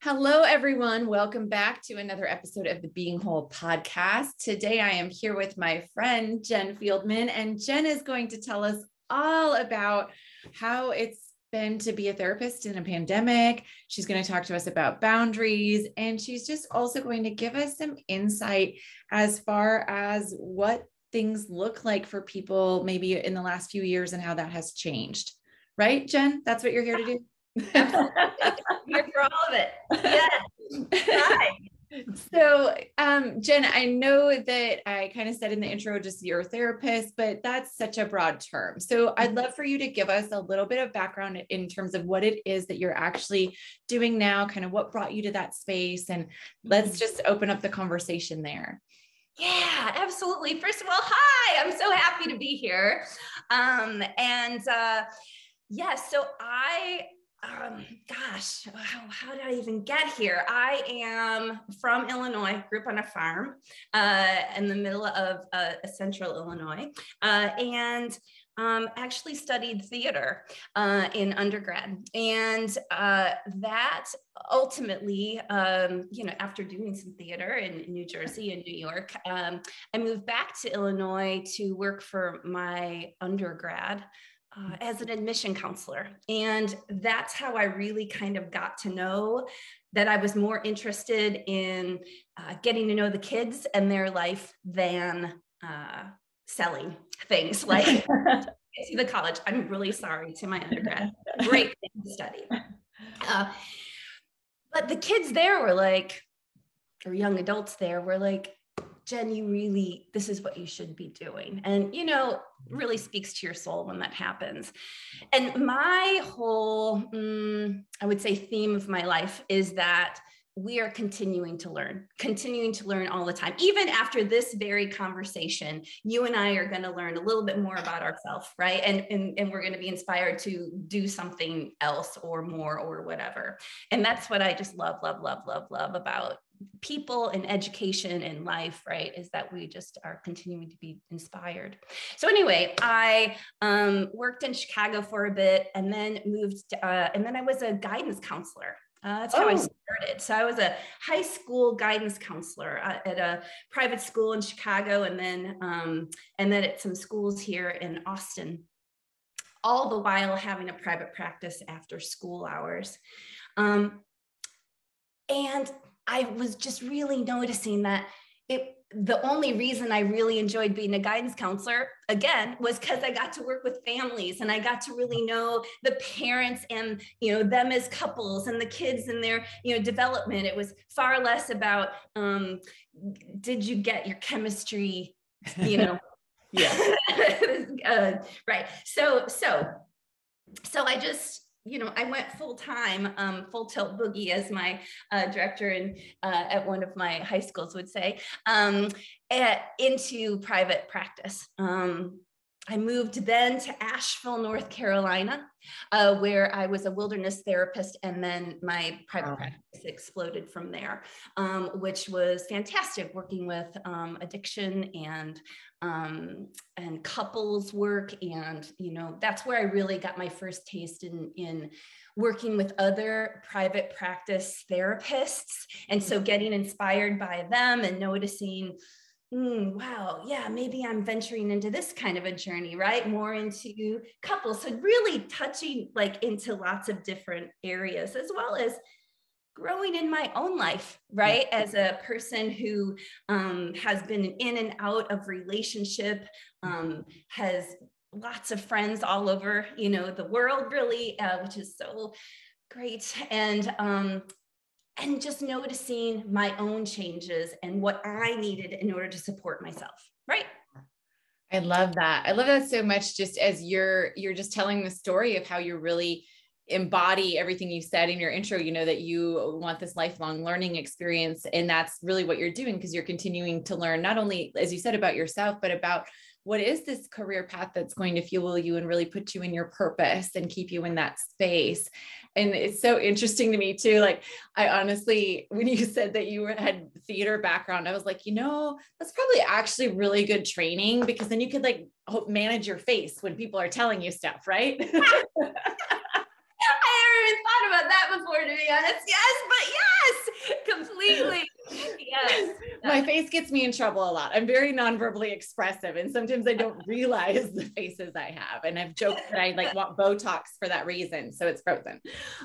Hello, everyone. Welcome back to another episode of the Being Whole podcast. Today, I am here with my friend, Jen Fieldman, and Jen is going to tell us all about how it's been to be a therapist in a pandemic. She's going to talk to us about boundaries, and she's just also going to give us some insight as far as what things look like for people maybe in the last few years and how that has changed. Right, Jen? That's what you're here to do? here for all of it. Yes. Hi. So, um, Jen, I know that I kind of said in the intro, just you're a therapist, but that's such a broad term. So, I'd love for you to give us a little bit of background in terms of what it is that you're actually doing now, kind of what brought you to that space, and let's just open up the conversation there. Yeah, absolutely. First of all, hi, I'm so happy to be here. Um, and uh, yes, yeah, so I um, gosh, how, how, did I even get here? I am from Illinois, grew up on a farm uh, in the middle of uh, central Illinois, uh, and um, actually studied theater uh, in undergrad. And uh, that ultimately, um, you know, after doing some theater in New Jersey and New York, um, I moved back to Illinois to work for my undergrad uh, as an admission counselor. And that's how I really kind of got to know that I was more interested in uh, getting to know the kids and their life than uh, selling things like to the college. I'm really sorry to my undergrad. Great thing to study. Uh, but the kids there were like, or young adults there were like, Jen, you really, this is what you should be doing. And, you know, really speaks to your soul when that happens. And my whole, um, I would say, theme of my life is that we are continuing to learn, continuing to learn all the time. Even after this very conversation, you and I are going to learn a little bit more about ourselves, right? And, and, and we're going to be inspired to do something else or more or whatever. And that's what I just love, love, love, love, love about people and education and life right is that we just are continuing to be inspired so anyway i um, worked in chicago for a bit and then moved to, uh, and then i was a guidance counselor uh, that's how oh. I started. So I was a high school guidance counselor uh, at a private school in Chicago, and then um, and then at some schools here in Austin. All the while having a private practice after school hours, um, and I was just really noticing that it the only reason I really enjoyed being a guidance counselor again was because I got to work with families and I got to really know the parents and you know them as couples and the kids and their you know development. It was far less about um, did you get your chemistry, you know. yeah. uh, right. So so so I just you know, I went full time, um, full tilt boogie, as my uh, director in, uh, at one of my high schools would say, um, at, into private practice. Um, I moved then to Asheville, North Carolina, uh, where I was a wilderness therapist, and then my private wow. practice exploded from there, um, which was fantastic. Working with um, addiction and um, and couples work, and you know that's where I really got my first taste in in working with other private practice therapists, and so getting inspired by them and noticing mm, wow, yeah, maybe I'm venturing into this kind of a journey, right? More into couples. So really touching like into lots of different areas as well as growing in my own life, right? As a person who um, has been in and out of relationship, um, has lots of friends all over, you know, the world really, uh, which is so great. And um, and just noticing my own changes and what I needed in order to support myself. Right. I love that. I love that so much just as you're you're just telling the story of how you're really embody everything you said in your intro you know that you want this lifelong learning experience and that's really what you're doing because you're continuing to learn not only as you said about yourself but about what is this career path that's going to fuel you and really put you in your purpose and keep you in that space? And it's so interesting to me too like i honestly when you said that you had theater background i was like you know that's probably actually really good training because then you could like manage your face when people are telling you stuff right? I never even thought about that before, to be honest. Yes, but yeah, my face gets me in trouble a lot. I'm very non-verbally expressive, and sometimes I don't realize the faces I have. And I've joked that I like want Botox for that reason, so it's frozen.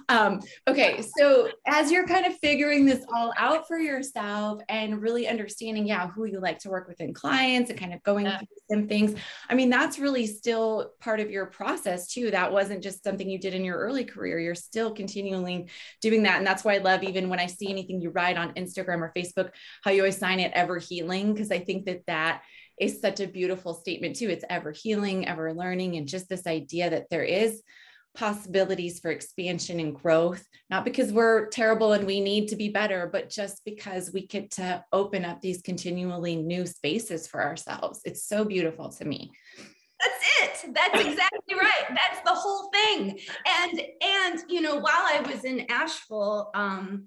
Um, okay, so as you're kind of figuring this all out for yourself and really understanding, yeah, who you like to work with in clients and kind of going yeah. through some things. I mean, that's really still part of your process too. That wasn't just something you did in your early career. You're still continually doing that, and that's why I love even when I see anything you write on Instagram or Facebook, how you always sign it ever healing because I think that that is such a beautiful statement too. It's ever healing, ever learning, and just this idea that there is possibilities for expansion and growth, not because we're terrible and we need to be better, but just because we get to open up these continually new spaces for ourselves. It's so beautiful to me. That's it. That's exactly right. That's the whole thing. And and you know, while I was in Asheville, um,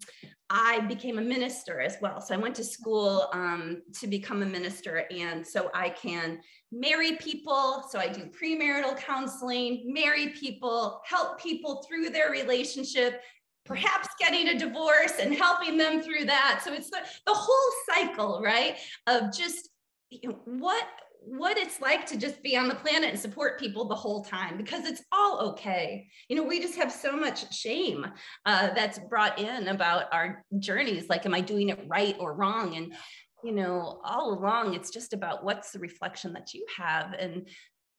I became a minister as well. So I went to school um, to become a minister. And so I can marry people. So I do premarital counseling, marry people, help people through their relationship, perhaps getting a divorce and helping them through that. So it's the, the whole cycle, right? Of just you know, what what it's like to just be on the planet and support people the whole time because it's all okay. You know, we just have so much shame uh, that's brought in about our journeys. Like, am I doing it right or wrong? And, you know, all along, it's just about what's the reflection that you have and,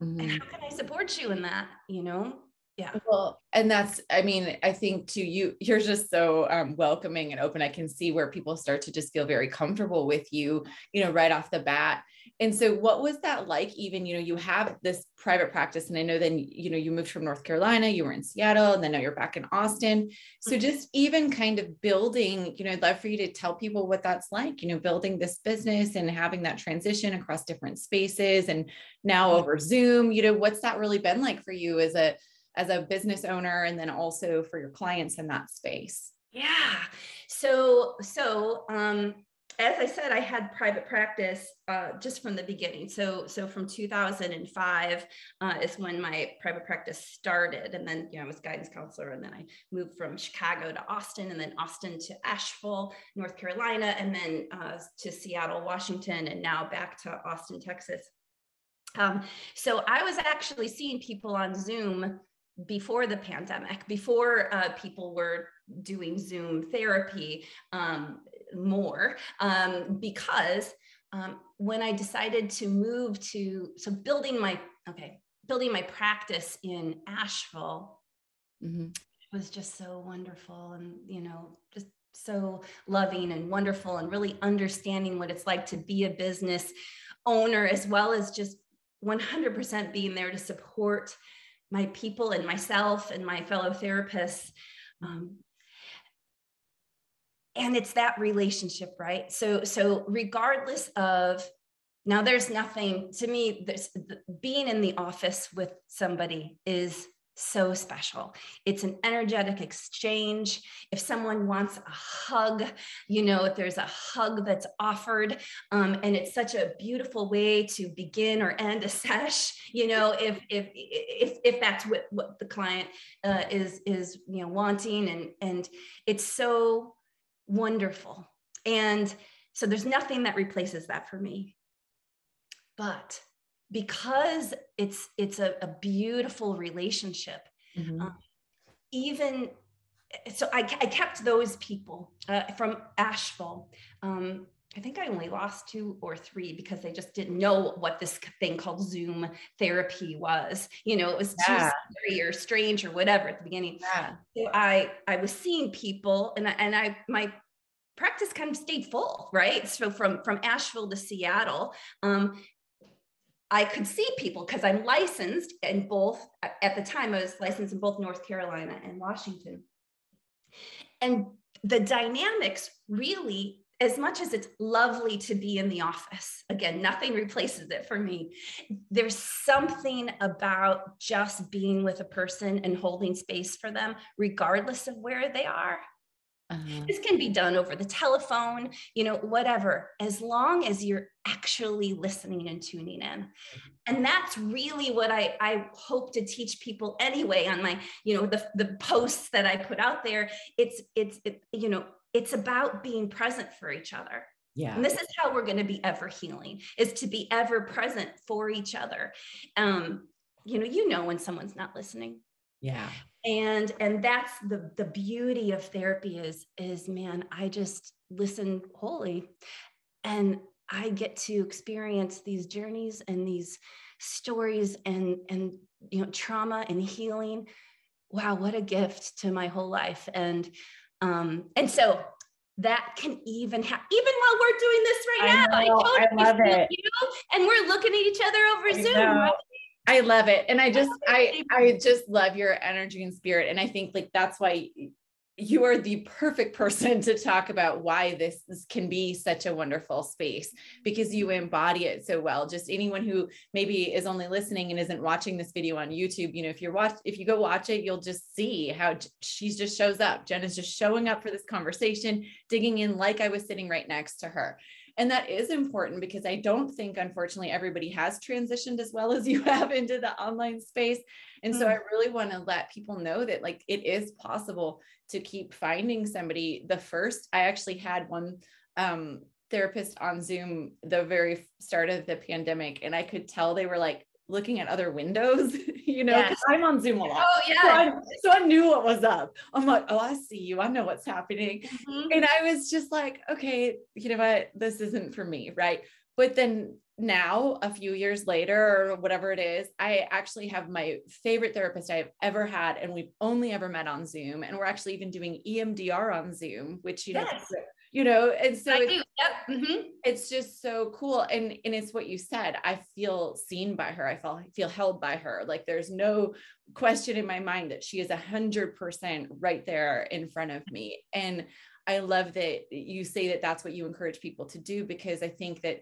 mm-hmm. and how can I support you in that, you know? Yeah. Well and that's i mean i think to you you're just so um, welcoming and open. I can see where people start to just feel very comfortable with you you know right off the bat. And so what was that like even you know you have this private practice and i know then you know you moved from north carolina you were in seattle and then now you're back in austin. So mm-hmm. just even kind of building you know i'd love for you to tell people what that's like you know building this business and having that transition across different spaces and now over zoom you know what's that really been like for you as a as a business owner and then also for your clients in that space yeah so so um as I said, I had private practice uh, just from the beginning. So, so from 2005 uh, is when my private practice started, and then you know I was guidance counselor, and then I moved from Chicago to Austin, and then Austin to Asheville, North Carolina, and then uh, to Seattle, Washington, and now back to Austin, Texas. Um, so I was actually seeing people on Zoom before the pandemic, before uh, people were doing Zoom therapy um, more, um, because um, when I decided to move to, so building my, okay, building my practice in Asheville mm-hmm. was just so wonderful and, you know, just so loving and wonderful and really understanding what it's like to be a business owner as well as just 100% being there to support my people and myself and my fellow therapists um, and it's that relationship right? So so regardless of now there's nothing to me there's being in the office with somebody is so special. It's an energetic exchange. If someone wants a hug, you know, if there's a hug that's offered, um, and it's such a beautiful way to begin or end a sesh, you know, if if if if that's what what the client uh, is is you know wanting, and and it's so wonderful. And so there's nothing that replaces that for me. But because it's it's a, a beautiful relationship mm-hmm. um, even so I, I, kept those people uh, from asheville um, i think i only lost two or three because they just didn't know what this thing called zoom therapy was you know it was yeah. too scary or strange or whatever at the beginning yeah. so i i was seeing people and I, and i my practice kind of stayed full right so from from asheville to seattle um, I could see people because I'm licensed in both, at the time, I was licensed in both North Carolina and Washington. And the dynamics really, as much as it's lovely to be in the office, again, nothing replaces it for me. There's something about just being with a person and holding space for them, regardless of where they are, uh-huh. This can be done over the telephone, you know, whatever, as long as you're actually listening and tuning in. And that's really what I, I hope to teach people anyway on my, you know, the, the posts that I put out there. It's, it's, it, you know, it's about being present for each other. Yeah. And this is how we're going to be ever healing is to be ever present for each other. Um, you know, you know when someone's not listening. Yeah. And and that's the the beauty of therapy is is man, I just listen wholly and I get to experience these journeys and these stories and and you know trauma and healing. Wow, what a gift to my whole life. And um and so that can even happen even while we're doing this right I now. Know, I, I love it. You, and we're looking at each other over I Zoom. Right? I love it. And I just I I just love your energy and spirit. And I think like that's why you are the perfect person to talk about why this, this, can be such a wonderful space because you embody it so well just anyone who maybe is only listening and isn't watching this video on youtube you know if you're watch if you go watch it you'll just see how she's just shows up jen is just showing up for this conversation digging in like i was sitting right next to her and that is important because I don't think, unfortunately, everybody has transitioned as well as you have into the online space. And so I mm. really want to let people know that, like, it is possible to keep finding somebody. The first, I actually had one um, therapist on Zoom the very start of the pandemic, and I could tell they were like, looking at other windows, you know, yes. I'm on Zoom a lot. Oh, yeah. So I, so I, knew what was up. I'm like, oh, I see you. I know what's happening. Mm-hmm. And I was just like, okay, you know what? This isn't for me. Right. But then now, a few years later, or whatever it is, I actually have my favorite therapist I've ever had. And we've only ever met on Zoom. And we're actually even doing EMDR on Zoom, which, you know, yes you know and so it's, yep. mm-hmm. it's just so cool. And and it's what you said i feel seen by her. I feel feel held by her. Like there's no question in my mind that she is a hundred percent right there in front of me. And i love that you say that that's what you encourage people to do because i think that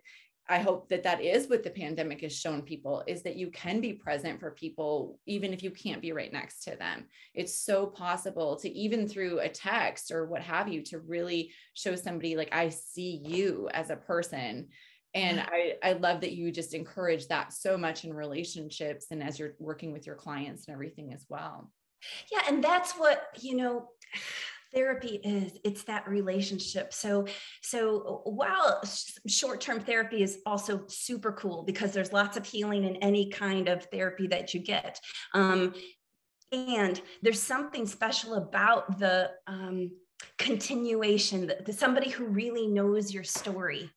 I hope that that is what the pandemic has shown people is that you can be present for people even if you can't be right next to them. It's so possible to even through a text or what have you to really show somebody like I see you as a person. And mm-hmm. I, I love that you just encourage that so much in relationships and as you're working with your clients and everything as well. Yeah. And that's what, you know, therapy is it's that relationship. So so while short-term therapy is also super cool because there's lots of healing in any kind of therapy that you get um, and there's something special about the um, continuation the, the somebody who really knows your story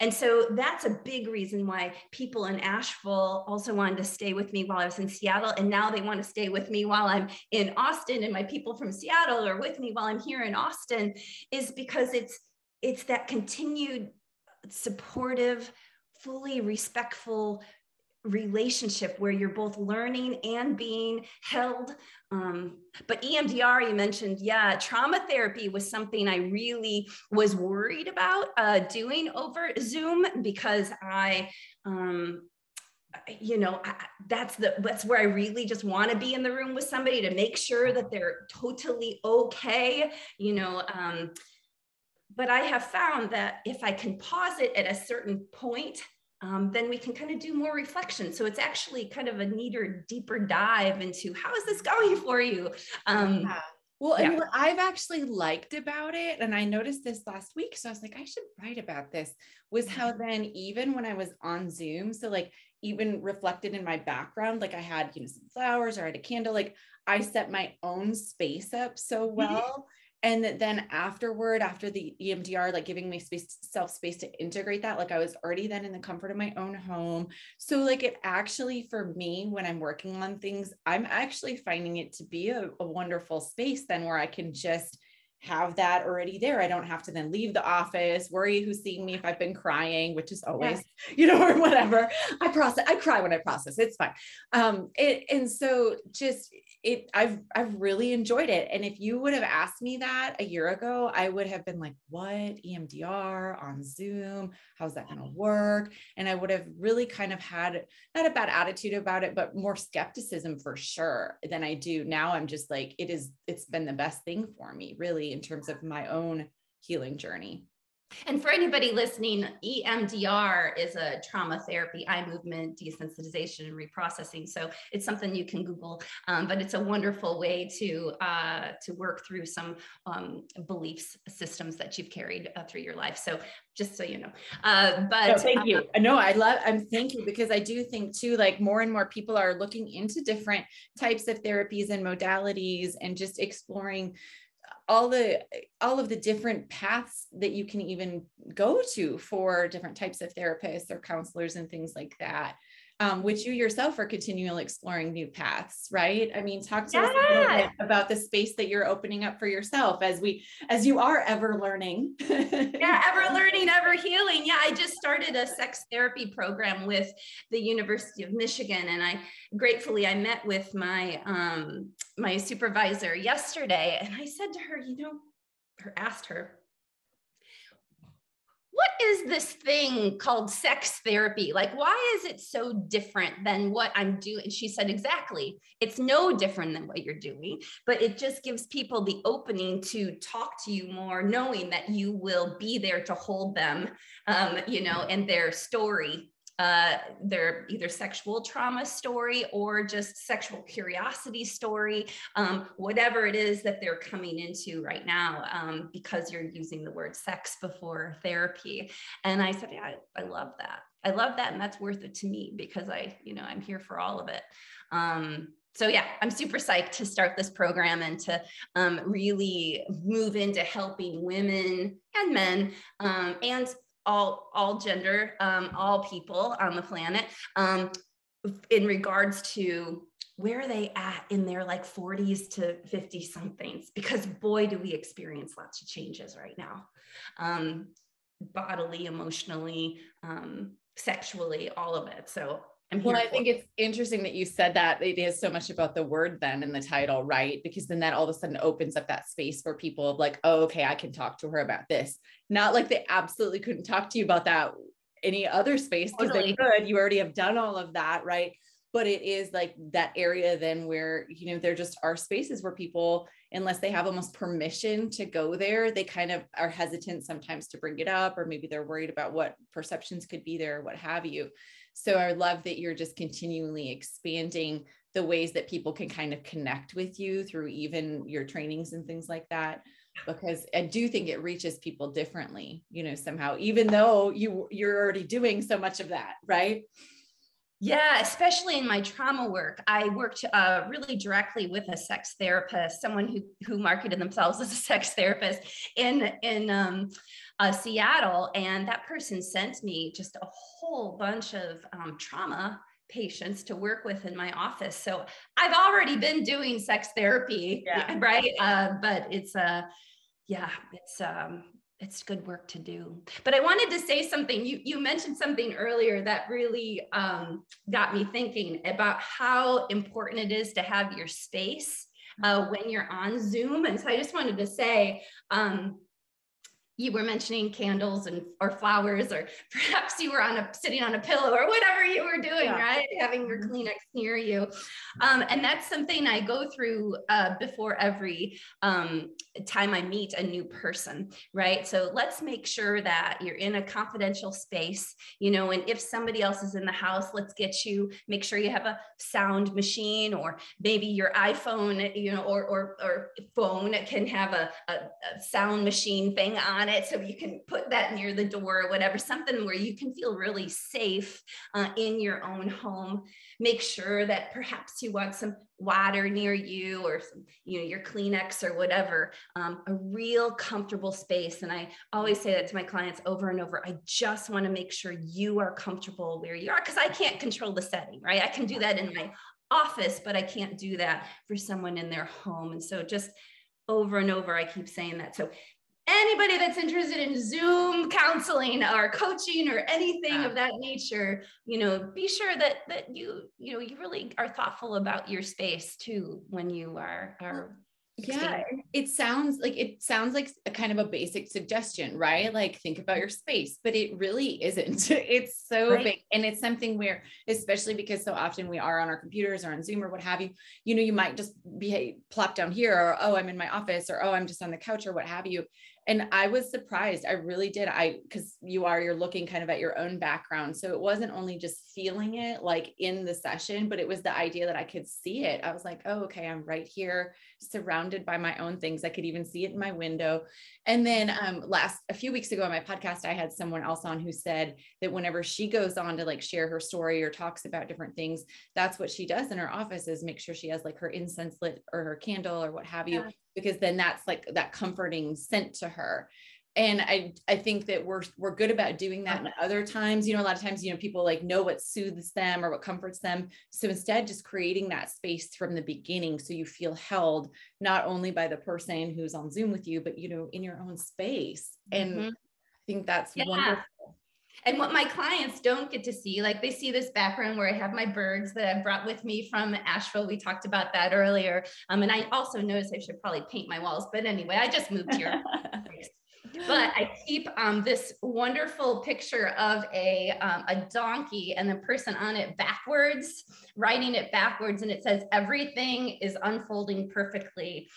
and so that's a big reason why people in Asheville also wanted to stay with me while I was in Seattle. And now they want to stay with me while I'm in Austin. And my people from Seattle are with me while I'm here in Austin, is because it's it's that continued supportive, fully respectful relationship where you're both learning and being held. Um, but EMDR, you mentioned, yeah, trauma therapy was something I really was worried about uh, doing over Zoom because I, um, you know, I, that's the that's where I really just want to be in the room with somebody to make sure that they're totally okay. You know. Um, but I have found that if I can pause it at a certain point, um, then we can kind of do more reflection. So it's actually kind of a neater, deeper dive into how is this going for you? Um, yeah. Well, yeah. and what I've actually liked about it, and I noticed this last week, so I was like, I should write about this, was how mm-hmm. then even when I was on Zoom, so like even reflected in my background, like I had, you know, some flowers or I had a candle, like I set my own space up so mm-hmm. well and then afterward after the emdr like giving me space self space to integrate that like i was already then in the comfort of my own home. So like it actually for me when i'm working on things i'm actually finding it to be a, a wonderful space then where i can just have that already there. I don't have to then leave the office, worry who's seeing me if I've been crying, which is always, yeah. you know, or whatever. I process, I cry when I process. It's fine. Um, it, and so just it, I've, I've really enjoyed it. And if you would have asked me that a year ago, I would have been like, what EMDR on Zoom? How's that going to work? And I would have really kind of had not a bad attitude about it, but more skepticism for sure than I do now. I'm just like, it is, it's been the best thing for me really in terms of my own healing journey. And for anybody listening, EMDR is a trauma therapy, eye movement desensitization and reprocessing. So it's something you can Google, um, but it's a wonderful way to uh, to work through some um, beliefs systems that you've carried uh, through your life. So just so you know. Uh, but no, thank you. Uh, no, I love. I'm thank you because I do think too, like more and more people are looking into different types of therapies and modalities and just exploring all the all of the different paths that you can even go to for different types of therapists or counselors and things like that um, which you yourself are continually exploring new paths, right? I mean, talk to yeah. us a little bit about the space that you're opening up for yourself as we, as you are ever learning. yeah, ever learning, ever healing. Yeah, I just started a sex therapy program with the University of Michigan, and I gratefully I met with my um, my supervisor yesterday, and I said to her, you know, or asked her, what is this thing called sex therapy? Like, why is it so different than what I'm doing? And she said, exactly. It's no different than what you're doing, but it just gives people the opening to talk to you more, knowing that you will be there to hold them, um, you know, and their story uh, their either sexual trauma story or just sexual curiosity story, um, whatever it is that they're coming into right now, um, because you're using the word sex before therapy. And I said, yeah, I, I, love that. I love that. And that's worth it to me because I, you know, I'm here for all of it. Um, so yeah, I'm super psyched to start this program and to um, really move into helping women and men um, and all all gender, um, all people on the planet, um, in regards to where are they at in their like 40s to 50 somethings because boy do we experience lots of changes right now. Um, bodily emotionally um, sexually all of it. So I'm well, I think it's interesting that you said that it is so much about the word then in the title, right? Because then that all of a sudden opens up that space for people of like, oh, okay, I can talk to her about this. Not like they absolutely couldn't talk to you about that any other space because totally. they could. You already have done all of that, right? But it is like that area then where, you know, there just are spaces where people, unless they have almost permission to go there, they kind of are hesitant sometimes to bring it up, or maybe they're worried about what perceptions could be there, what have you. So I love that you're just continually expanding the ways that people can kind of connect with you through even your trainings and things like that because I do think it reaches people differently, you know, somehow even though you you're already doing so much of that, right? Yeah, especially in my trauma work, I worked uh, really directly with a sex therapist, someone who who marketed themselves as a sex therapist in in um, uh, Seattle, and that person sent me just a whole bunch of um, trauma patients to work with in my office. So I've already been doing sex therapy, yeah. right? Uh, but it's a uh, yeah, it's um, it's good work to do. But I wanted to say something. You you mentioned something earlier that really um, got me thinking about how important it is to have your space uh, when you're on Zoom. And so I just wanted to say. Um, you were mentioning candles and or flowers or perhaps you were on a sitting on a pillow or whatever you were doing yeah. right having your mm-hmm. kleenex near you um, and that's something i go through uh, before every um, time i meet a new person right so let's make sure that you're in a confidential space you know and if somebody else is in the house let's get you make sure you have a sound machine or maybe your iphone you know or or, or phone can have a, a, a sound machine thing on on it so you can put that near the door or whatever, something where you can feel really safe uh, in your own home. Make sure that perhaps you want some water near you or some, you know, your Kleenex or whatever, um, a real comfortable space. And I always say that to my clients over and over. I just want to make sure you are comfortable where you are because I can't control the setting, right? I can do that in my office, but I can't do that for someone in their home. And so just over and over, I keep saying that. So anybody that's interested in Zoom counseling or coaching or anything of that nature, you know, be sure that that you you know you really are thoughtful about your space too when you are are yeah it sounds like it sounds like a kind of a basic suggestion right? Like think about your space but it really isn't. It's so right. big and it's something where especially because so often we are on our computers or on zoom or what have you you know you might just be plop down here or oh i'm in my office or oh i'm just on the couch or what have you and i was surprised. I really did. I because you are you're looking kind of at your own background. So it wasn't only just feeling it like in the session but it was the idea that i could see it. I was like oh okay i'm right here surrounded by my own things. I could even see it in my window. And then um last a few weeks ago on my podcast i had someone else on who said that whenever she goes on to like share her story or talks about different things that's what she does in her office is make sure she has like her incense lit or her candle or what have you. Yeah because then that's like that comforting scent to her. And i i think that we're we're good about doing that and other times. You know a lot of times you know people like know what soothes them or what comforts them. So instead just creating that space from the beginning so you feel held not only by the person who's on zoom with you but you know in your own space. And mm-hmm. i think that's yeah. wonderful and what my clients don't get to see, like they see this background where I have my birds that I've brought with me from Asheville. We talked about that earlier. Um, and I also noticed I should probably paint my walls. But anyway, I just moved here. but I keep um, this wonderful picture of a, um, a donkey and the person on it backwards, writing it backwards. And it says, everything is unfolding perfectly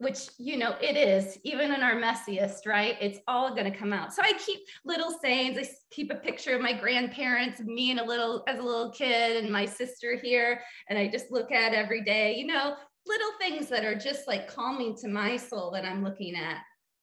which you know it is even in our messiest right? It's all going to come out. So i keep little sayings i keep a picture of my grandparents me and a little as a little kid and my sister here and i just look at every day you know little things that are just like calming to my soul that i'm looking at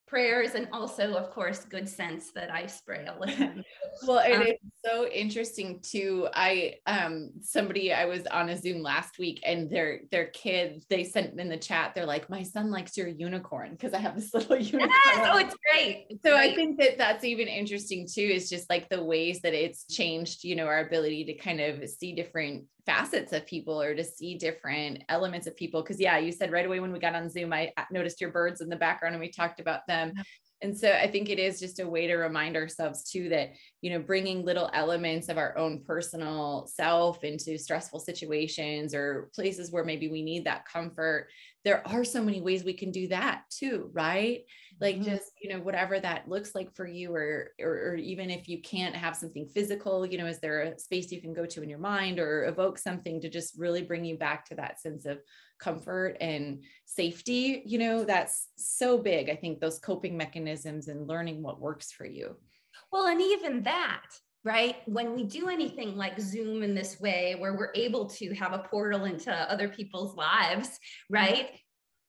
prayers and also of course good scents that i spray all the time well it um, is so interesting too i um somebody i was on a zoom last week and their their kids they sent in the chat they're like my son likes your unicorn because i have this little unicorn yes! oh it's great it's so great. i think that that's even interesting too is just like the ways that it's changed you know our ability to kind of see different facets of people or to see different elements of people. Cause yeah, you said right away when we got on Zoom, I noticed your birds in the background and we talked about them. And so I think it is just a way to remind ourselves too that, you know, bringing little elements of our own personal self into stressful situations or places where maybe we need that comfort. There are so many ways we can do that too, right? Like mm-hmm. just, you know, whatever that looks like for you, or, or, or even if you can't have something physical, you know, is there a space you can go to in your mind or evoke something to just really bring you back to that sense of comfort and safety, you know, that's so big. I think those coping mechanisms and learning what works for you. Well, and even that, right? When we do anything like Zoom in this way, where we're able to have a portal into other people's lives, right?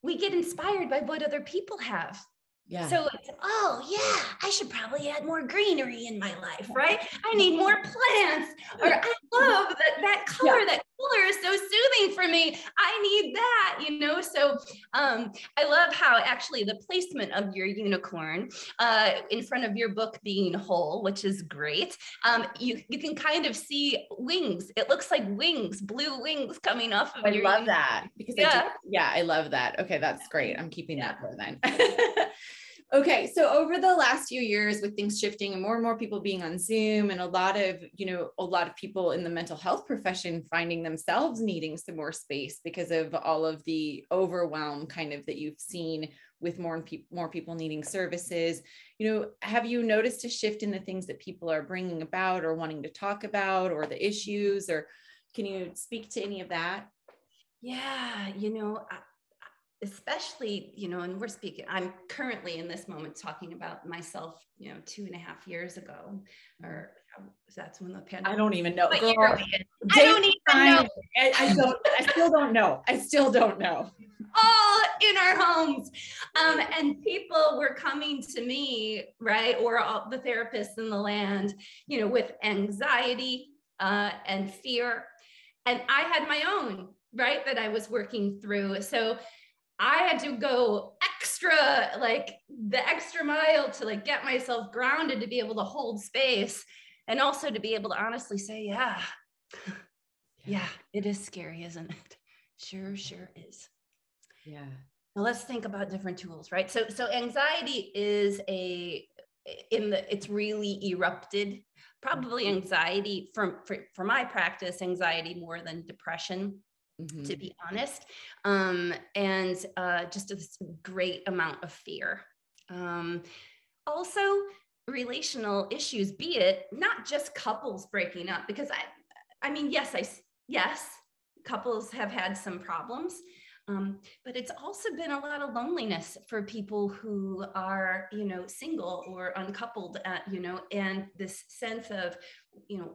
We get inspired by what other people have. Yeah. So it's, oh, yeah, I should probably add more greenery in my life, right? I need more plants. Or I love that that color, yeah. that color is so soothing for me. I need that, you know? So um, I love how actually the placement of your unicorn uh, in front of your book being whole, which is great. Um, you, you can kind of see wings. It looks like wings, blue wings coming off of I your love unicorn. that because yeah. I do, yeah, I love that. Okay, that's great. I'm keeping yeah. that for then. Okay, so over the last few years with things shifting and more and more people being on Zoom and a lot of, you know, a lot of people in the mental health profession finding themselves needing some more space because of all of the overwhelm kind of that you've seen with more and pe- more people needing services. You know, have you noticed a shift in the things that people are bringing about or wanting to talk about or the issues or can you speak to any of that? Yeah, you know, especially you know and we're speaking i'm currently in this moment talking about myself you know two and a half years ago or that's when the pandemic i don't even know. Girl, i don't even know. I, I, don't i still don't know. I still don't know. All in our homes. Um, and people were coming to me right or all the therapists in the land you know with anxiety uh, and fear. And i had my own right that i was working through. So I had to go extra, like the extra mile to like get myself grounded to be able to hold space and also to be able to honestly say, yeah, yeah, it is scary, isn't it? Sure, sure is. Yeah. Now let's think about different tools, right? So, so anxiety is a in the it's really erupted. Probably mm-hmm. anxiety from for, for my practice, anxiety more than depression mm-hmm. to be honest, um, and uh, just a great amount of fear. Um, also, relational issues, be it not just couples breaking up, because I, I mean, yes, I yes, couples have had some problems. Um, but it's also been a lot of loneliness for people who are, you know, single or uncoupled, at, you know, and this sense of, you know,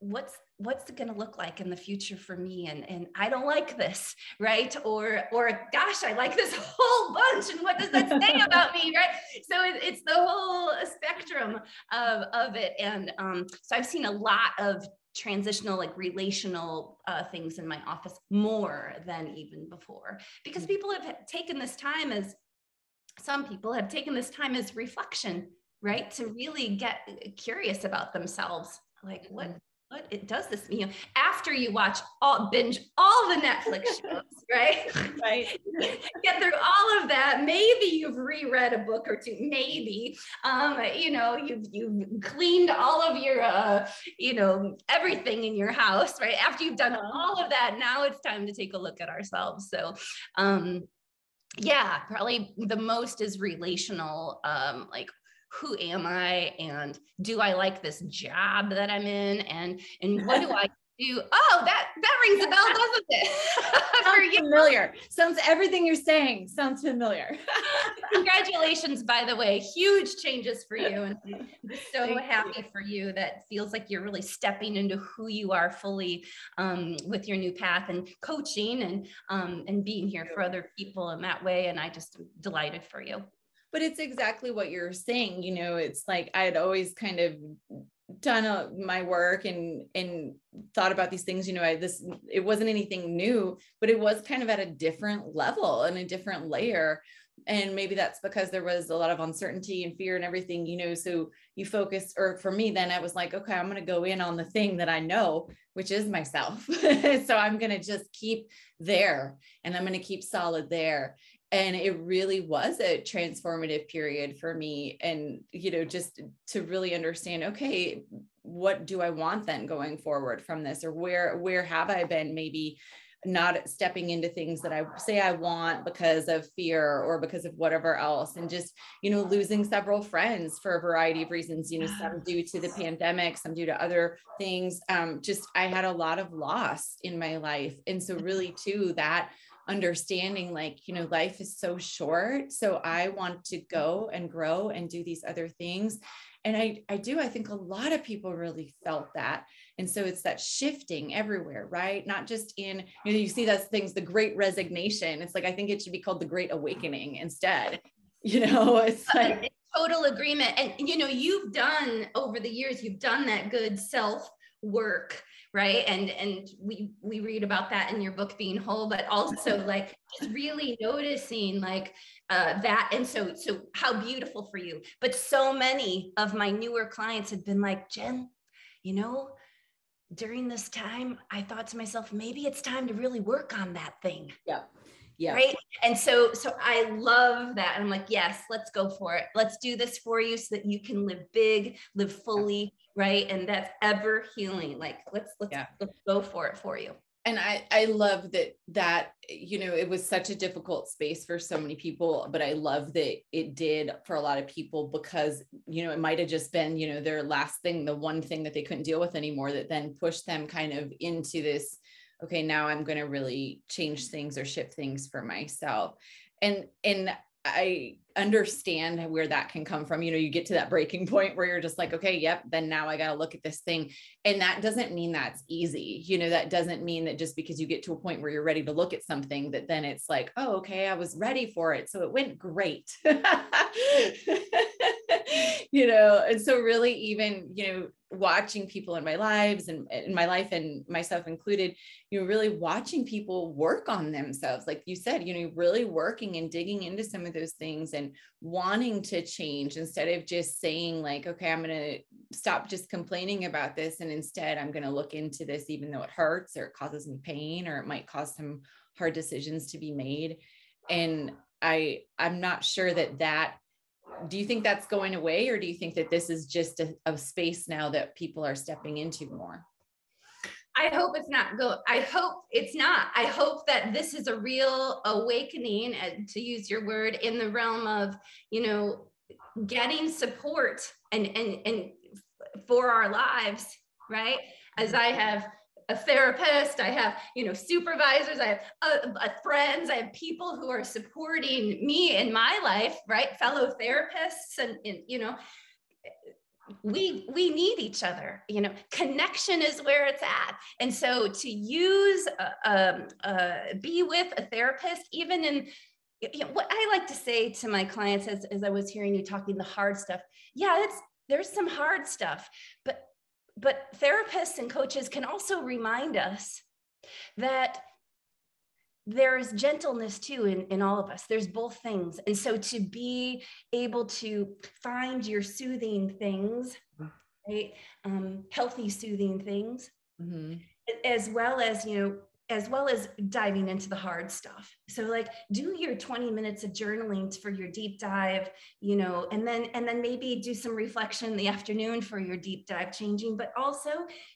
what's what's it going to look like in the future for me? And and i don't like this right? Or or gosh i like this whole bunch and what does that say about me right? So it, it's the whole spectrum of of it. And um so i've seen a lot of transitional like relational uh, things in my office more than even before. Because mm. people have taken this time as some people have taken this time as reflection right? To really get curious about themselves like what mm-hmm. what it does this you know after you watch all binge all the netflix shows right? Right. Get through all of that. Maybe you've reread a book or two. Maybe. Um you know you've you've cleaned all of your uh you know everything in your house right? After you've done uh-huh. all of that now it's time to take a look at ourselves. So um yeah probably the most is relational um like who am I and do I like this job that I'm in and and what do I do? Oh, that that rings a bell, doesn't it? sounds familiar. Sounds everything you're saying sounds familiar. Congratulations, by the way, huge changes for you, and I'm so Thank happy you. for you. That feels like you're really stepping into who you are fully um, with your new path and coaching and um, and being here for other people in that way. And I just am delighted for you but it's exactly what you're saying you know it's like i had always kind of done a, my work and and thought about these things you know i this it wasn't anything new but it was kind of at a different level and a different layer and maybe that's because there was a lot of uncertainty and fear and everything you know so you focus or for me then i was like okay i'm going to go in on the thing that i know which is myself. So i'm going to just keep there and i'm going to keep solid there. And it really was a transformative period for me and you know just to really understand okay what do i want then going forward from this? Or where where have i been maybe not stepping into things that I say I want because of fear or because of whatever else. And just, you know, losing several friends for a variety of reasons, you know, some due to the pandemic, some due to other things. Um, just I had a lot of loss in my life. And so really too that understanding like you know life is so short so i want to go and grow and do these other things and i i do i think a lot of people really felt that. And so it's that shifting everywhere right? Not just in you know you see those things the great resignation. It's like i think it should be called the great awakening instead you know? It's like total agreement. And you know you've done over the years you've done that good self work right? And and we we read about that in your book being whole but also like just really noticing like uh, that and so so how beautiful for you but so many of my newer clients had been like jen you know during this time i thought to myself maybe it's time to really work on that thing yeah yeah. Right. And so, so I love that. I'm like, yes, let's go for it. Let's do this for you so that you can live big, live fully. Right. And that's ever healing. Like, let's, let's, yeah. let's go for it for you. And I, I love that, that, you know, it was such a difficult space for so many people, but I love that it did for a lot of people because, you know, it might've just been, you know, their last thing, the one thing that they couldn't deal with anymore that then pushed them kind of into this, okay now i'm going to really change things or shift things for myself. And and i understand where that can come from. You know you get to that breaking point where you're just like okay yep then now i got to look at this thing. And that doesn't mean that's easy. You know that doesn't mean that just because you get to a point where you're ready to look at something that then it's like oh okay i was ready for it so it went great. You know and so really even you know watching people in my lives and in my life and myself included you know really watching people work on themselves. Like you said you know really working and digging into some of those things and wanting to change instead of just saying like okay i'm going to stop just complaining about this and instead i'm going to look into this even though it hurts or it causes me pain or it might cause some hard decisions to be made. And i i'm not sure that that do you think that's going away or do you think that this is just a, a space now that people are stepping into more I hope it's not go. I hope it's not. I hope that this is a real awakening, and to use your word, in the realm of you know getting support and and and for our lives, right? As I have a therapist, I have, you know, supervisors, I have uh, uh, friends, I have people who are supporting me in my life, right? Fellow therapists and, and you know, we we need each other you know connection is where it's at and so to use uh, um, uh, be with a therapist even in you know, what i like to say to my clients as, as i was hearing you talking the hard stuff yeah it's there's some hard stuff but but therapists and coaches can also remind us that there's gentleness too in, in all of us there's both things and so to be able to find your soothing things right um, healthy soothing things mm-hmm. as well as you know as well as diving into the hard stuff. So like do your 20 minutes of journaling for your deep dive, you know, and then and then maybe do some reflection in the afternoon for your deep dive changing, but also,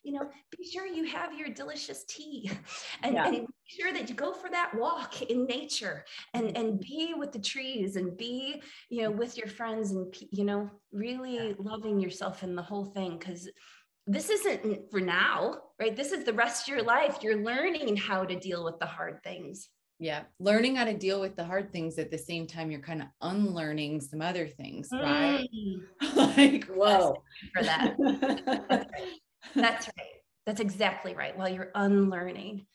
you know, be sure you have your delicious tea and, yeah. and be sure that you go for that walk in nature and mm-hmm. and be with the trees and be, you know, with your friends and you know, really loving yourself in the whole thing cuz this isn't for now, right? This is the rest of your life. You're learning how to deal with the hard things. Yeah. Learning how to deal with the hard things at the same time, you're kind of unlearning some other things, right? Mm. like, whoa. For that. That's right. That's right. That's exactly right. While you're unlearning.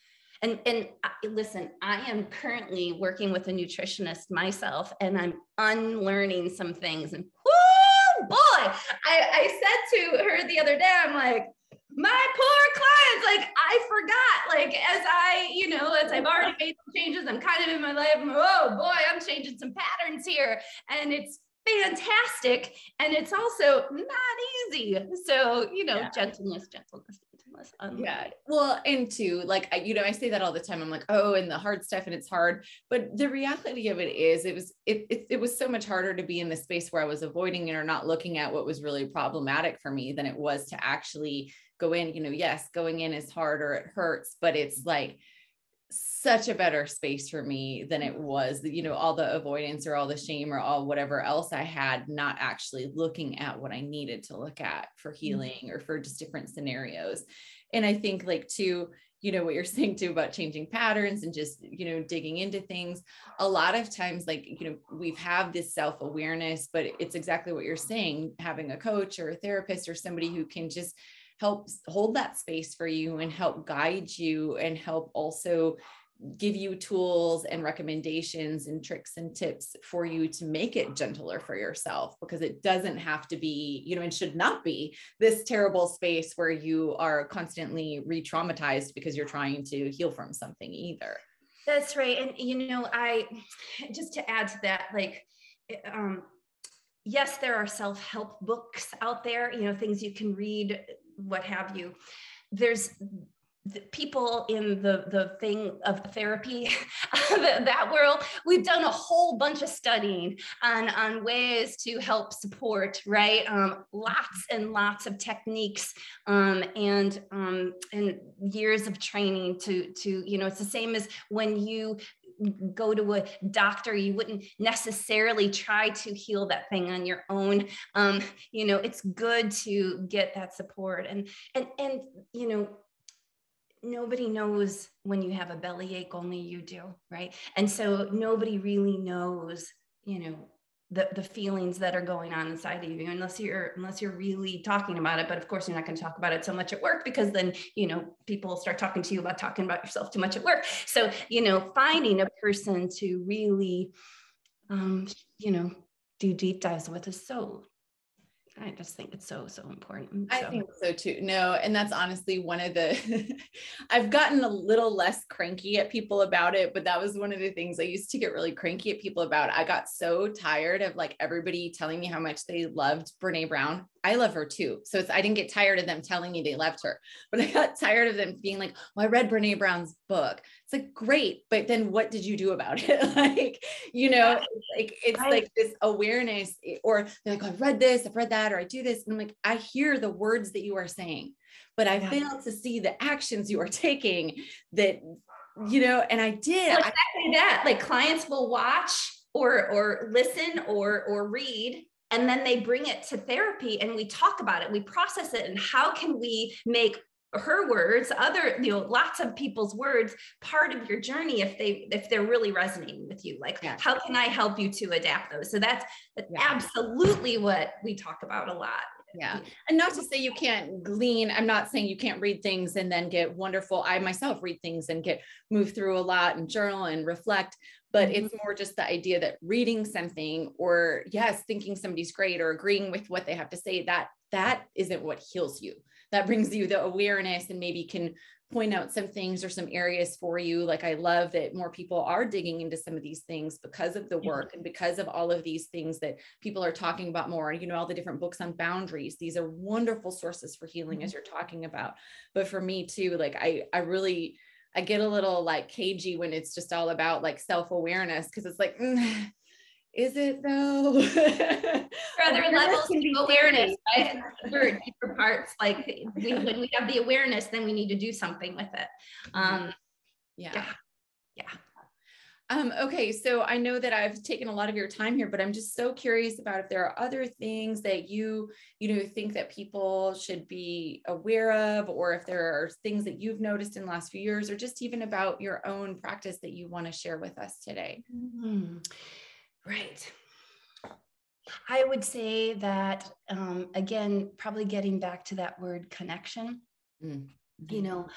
And, and listen, I am currently working with a nutritionist myself, and I'm unlearning some things. And boy, I, I said to her the other day, I'm like, my poor clients, like I forgot, like as I, you know, as I've already made some changes, I'm kind of in my life. oh boy, I'm changing some patterns here. And it's fantastic. And it's also not easy. So, you know, yeah. gentleness, gentleness, yeah. Well, and too, like, I, you know, I say that all the time. I'm like, oh, and the hard stuff and it's hard. But the reality of it is it was, it, it, it was so much harder to be in the space where I was avoiding it or not looking at what was really problematic for me than it was to actually go in, you know, yes, going in is hard or it hurts, but it's like, such a better space for me than it was you know all the avoidance or all the shame or all whatever else i had not actually looking at what i needed to look at for mm-hmm. healing or for just different scenarios and i think like too you know what you're saying too about changing patterns and just you know digging into things a lot of times like you know we've had this self-awareness but it's exactly what you're saying having a coach or a therapist or somebody who can just help hold that space for you and help guide you and help also give you tools and recommendations and tricks and tips for you to make it gentler for yourself because it doesn't have to be, you know, and should not be this terrible space where you are constantly re traumatized because you're trying to heal from something either. That's right. And, you know, I just to add to that, like, um, yes, there are self help books out there, you know, things you can read, what have you. There's the people in the the thing of therapy that world we've done a whole bunch of studying on on ways to help support right um, lots and lots of techniques um, and um, and years of training to to you know it's the same as when you go to a doctor you wouldn't necessarily try to heal that thing on your own. Um, you know it's good to get that support. And and and you know nobody knows when you have a bellyache only you do right? And so nobody really knows you know the, the feelings that are going on inside of you unless you're unless you're really talking about it but of course you're not going to talk about it so much at work because then you know people start talking to you about talking about yourself too much at work. So you know finding a person to really um you know do deep dives with is so I just think it's so, so important. So. I think so too. No, and that's honestly one of the, I've gotten a little less cranky at people about it, but that was one of the things I used to get really cranky at people about. I got so tired of like everybody telling me how much they loved Brene Brown. I love her too. So it's, I didn't get tired of them telling me they loved her, but I got tired of them being like, well, I read Brene Brown's book. It's like, great. But then what did you do about it? like, you know, it's like, it's I, like this awareness eh, or they're like, oh, I've read this, I've read that, or I do this. And I'm like, I hear the words that you are saying, but I yeah. fail to see the actions you are taking that, you know, and I did. Well, exactly that. Like clients will watch or, or listen or, or read and then they bring it to therapy and we talk about it. We process it and how can we make her words other you know lots of people's words part of your journey if they if they're really resonating with you. Like yeah. how can i help you to adapt those? So that's, that's yeah. absolutely what we talk about a lot. Yeah. And not to say you can't glean i'm not saying you can't read things and then get wonderful. I myself read things and get moved through a lot and journal and reflect but mm-hmm. it's more just the idea that reading something or yes thinking somebody's great or agreeing with what they have to say that that isn't what heals you that brings you the awareness and maybe can point out some things or some areas for you. Like I love that more people are digging into some of these things because of the work and because of all of these things that people are talking about more. You know, all the different books on boundaries. These are wonderful sources for healing as mm-hmm. you're talking about. But for me too, like I I really I get a little like cagey when it's just all about like self-awareness because it's like mm, is it though? Other levels of awareness, right? Deeper parts, like we, when we have the awareness, then we need to do something with it. Um, yeah. yeah. Yeah. Um, okay, so I know that I've taken a lot of your time here, but I'm just so curious about if there are other things that you, you know, think that people should be aware of, or if there are things that you've noticed in the last few years, or just even about your own practice that you want to share with us today. Mm-hmm. Right. I would say that, um, again, probably getting back to that word connection, mm-hmm. you know,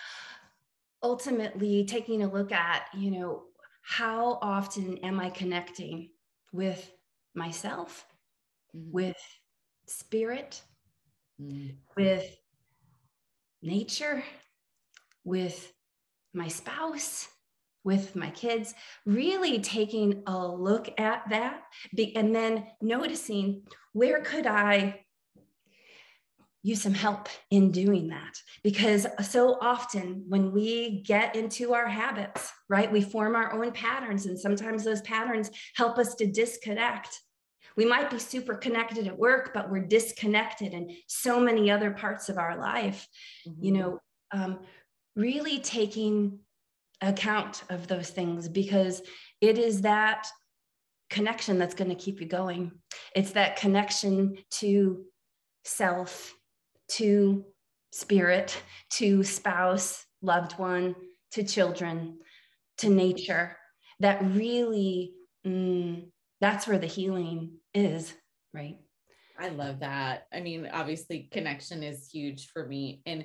ultimately taking a look at, you know, how often am I connecting with myself, mm-hmm. with spirit, mm-hmm. with nature, with my spouse, with my kids, really taking a look at that and then noticing where could I use some help in doing that because so often when we get into our habits right we form our own patterns and sometimes those patterns help us to disconnect we might be super connected at work but we're disconnected in so many other parts of our life mm-hmm. you know um, really taking account of those things because it is that connection that's going to keep you going. It's that connection to self, to spirit, to spouse, loved one, to children, to nature that really mm, that's where the healing is, right? I love that. I mean, obviously, connection is huge for me. And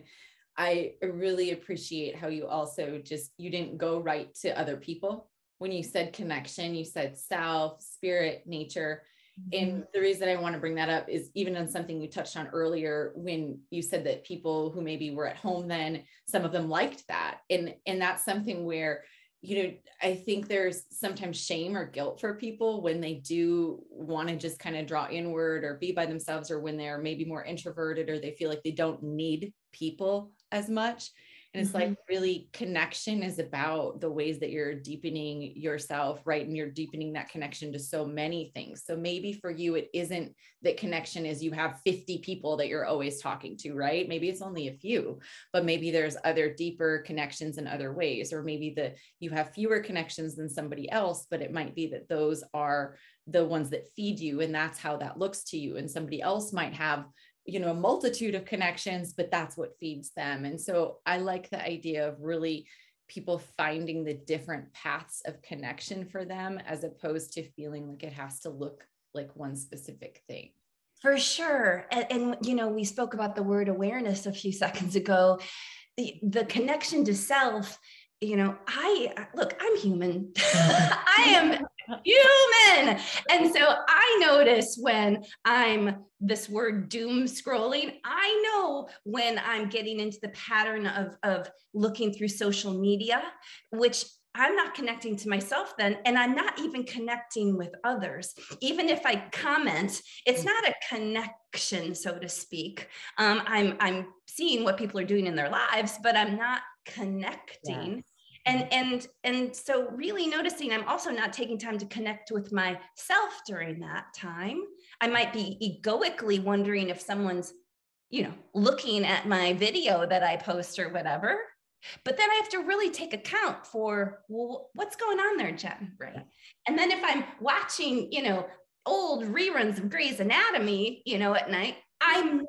I really appreciate how you also just you didn't go right to other people when you said connection you said self spirit nature. And mm-hmm. the reason I want to bring that up is even on something you touched on earlier when you said that people who maybe were at home then some of them liked that. And and that's something where you know I think there's sometimes shame or guilt for people when they do want to just kind of draw inward or be by themselves or when they're maybe more introverted or they feel like they don't need people as much and it's mm-hmm. like really connection is about the ways that you're deepening yourself right? And you're deepening that connection to so many things. So maybe for you it isn't that connection is you have 50 people that you're always talking to right? Maybe it's only a few but maybe there's other deeper connections in other ways or maybe that you have fewer connections than somebody else but it might be that those are the ones that feed you and that's how that looks to you. And somebody else might have you know a multitude of connections but that's what feeds them. And so i like the idea of really people finding the different paths of connection for them as opposed to feeling like it has to look like one specific thing. For sure. And, and you know we spoke about the word awareness a few seconds ago. The, the connection to self you know i look i'm human. I am human. And so I notice when I'm this word doom scrolling, I know when I'm getting into the pattern of, of looking through social media, which I'm not connecting to myself then, and I'm not even connecting with others. Even if I comment, it's not a connection, so to speak. Um, I'm I'm seeing what people are doing in their lives, but I'm not connecting. Yeah and and and so really noticing i'm also not taking time to connect with myself during that time. I might be egoically wondering if someone's you know looking at my video that i post or whatever. But then i have to really take account for well what's going on there jen? Right and then if i'm watching you know old reruns of Grey's Anatomy, you know, at night, I'm not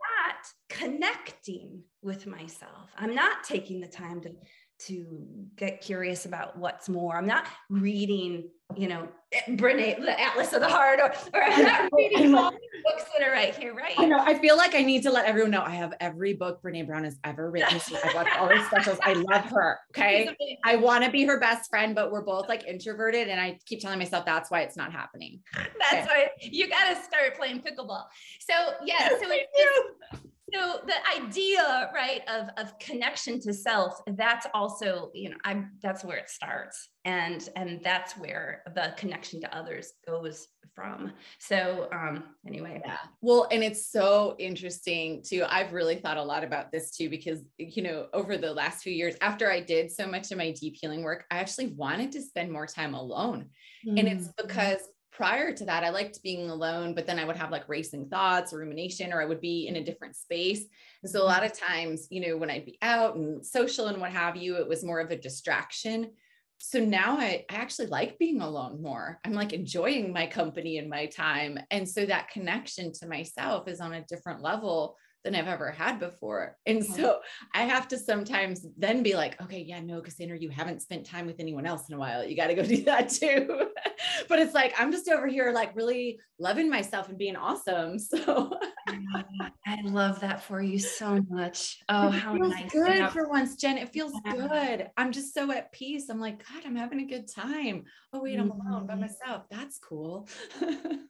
connecting with myself. I'm not taking the time to to get curious about what's more. I'm not reading, you know, Brene, the Atlas of the Heart, or, or I'm not reading all the books that are right here, right? I know. I feel like I need to let everyone know I have every book Brene Brown has ever written. I've watched all her specials. I love her. Okay. I want to be her best friend, but we're both like introverted. And I keep telling myself that's why it's not happening. That's okay. why you got to start playing pickleball. So, yeah. So it's, so the idea right of of connection to self that's also you know i'm that's where it starts. And and that's where the connection to others goes from. So um anyway. Yeah. Well and it's so interesting too. I've really thought a lot about this too because you know over the last few years after i did so much of my deep healing work i actually wanted to spend more time alone. Mm-hmm. and it's mm-hmm. because prior to that, I liked being alone, but then I would have like racing thoughts or rumination, or I would be in a different space. And so a lot of mm-hmm. times, you know, when I'd be out and social and what have you, it was more of a distraction. So now I, I actually like being alone more. I'm like enjoying my company and my time. And so that connection to myself is on a different level than I've ever had before. And mm-hmm. so I have to sometimes then be like, okay, yeah, no, Cassandra, you haven't spent time with anyone else in a while. You got to go do that too. but it's like, I'm just over here, like really loving myself and being awesome. So I love that for you so much. Oh, how nice. Good for once, Jen. It feels yeah. good. I'm just so at peace. I'm like, God, I'm having a good time. Oh, wait, I'm alone by mm-hmm. myself. That's cool.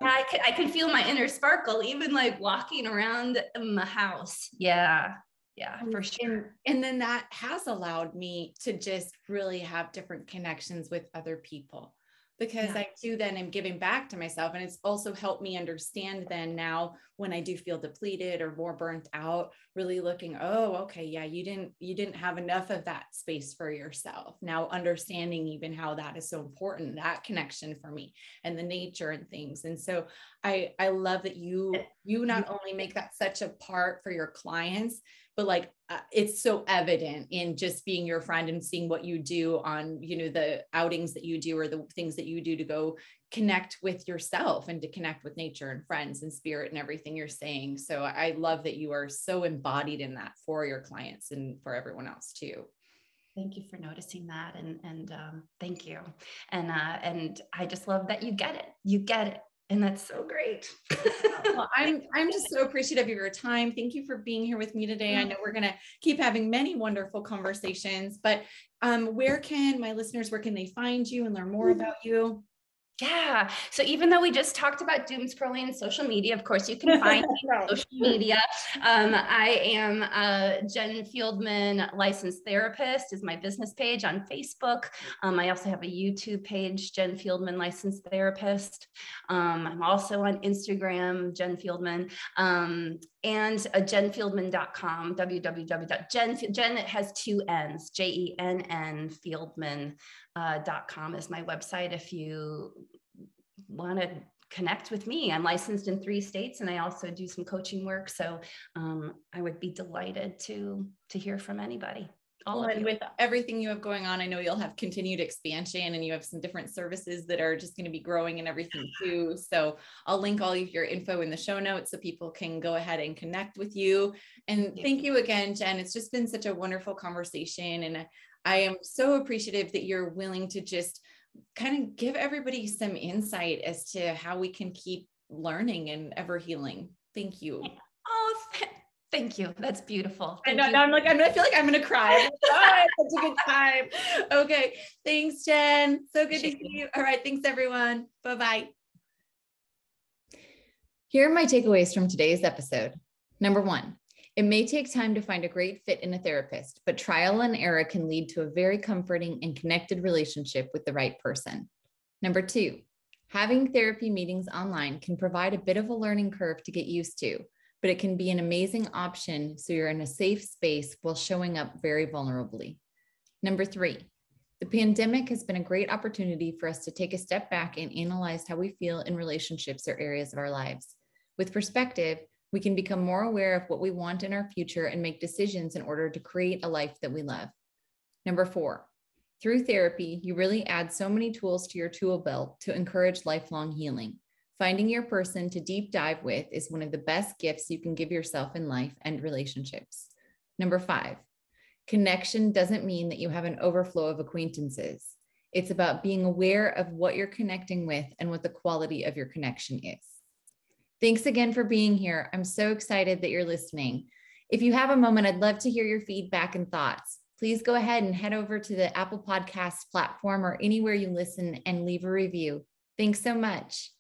I could I could feel my inner sparkle, even like walking around my house. Yeah. Yeah, for sure. And, and then that has allowed me to just really have different connections with other people because yeah. I do then am giving back to myself. And it's also helped me understand then now when I do feel depleted or more burnt out, really looking, oh, okay, yeah, you didn't, you didn't have enough of that space for yourself. Now understanding even how that is so important, that connection for me and the nature and things. And so I I love that you you not only make that such a part for your clients, but like uh, it's so evident in just being your friend and seeing what you do on you know the outings that you do or the things that you do to go connect with yourself and to connect with nature and friends and spirit and everything you're saying. So i love that you are so embodied in that for your clients and for everyone else too. Thank you for noticing that, and and um, thank you, and uh, and I just love that you get it. You get it and that's so great. well, I'm I'm just so appreciative of your time. Thank you for being here with me today. I know we're gonna keep having many wonderful conversations, but um, where can my listeners where can they find you and learn more about you? Yeah. So even though we just talked about doom scrolling social media, of course, you can find me on social media. Um, I am a Jen Fieldman licensed therapist is my business page on Facebook. Um, I also have a YouTube page, Jen Fieldman licensed therapist. Um, I'm also on Instagram, Jen Fieldman, um, and a jenfieldman.com, www.jen, Jen has two N's, J-E-N-N Fieldman uh, .com is my website if you want to connect with me. I'm licensed in three states and I also do some coaching work. So um, I would be delighted to to hear from anybody. All well, and with everything you have going on, I know you'll have continued expansion and you have some different services that are just going to be growing and everything too. So I'll link all of your info in the show notes so people can go ahead and connect with you. And thank you again, Jen. It's just been such a wonderful conversation. And I am so appreciative that you're willing to just kind of give everybody some insight as to how we can keep learning and ever healing. Thank you. Oh, th- thank you. That's beautiful. Thank I know. I'm like, I'm, I feel like I'm going to cry. oh, such a good time. Okay. Thanks, Jen. So good to see you. All right. Thanks, everyone. Bye bye. Here are my takeaways from today's episode. Number one, it may take time to find a great fit in a therapist, but trial and error can lead to a very comforting and connected relationship with the right person. Number two, having therapy meetings online can provide a bit of a learning curve to get used to, but it can be an amazing option so you're in a safe space while showing up very vulnerably. Number three, the pandemic has been a great opportunity for us to take a step back and analyze how we feel in relationships or areas of our lives. With perspective, we can become more aware of what we want in our future and make decisions in order to create a life that we love. Number four, through therapy, you really add so many tools to your tool belt to encourage lifelong healing. Finding your person to deep dive with is one of the best gifts you can give yourself in life and relationships. Number five, connection doesn't mean that you have an overflow of acquaintances. It's about being aware of what you're connecting with and what the quality of your connection is. Thanks again for being here. I'm so excited that you're listening. If you have a moment, I'd love to hear your feedback and thoughts. Please go ahead and head over to the Apple Podcasts platform or anywhere you listen and leave a review. Thanks so much.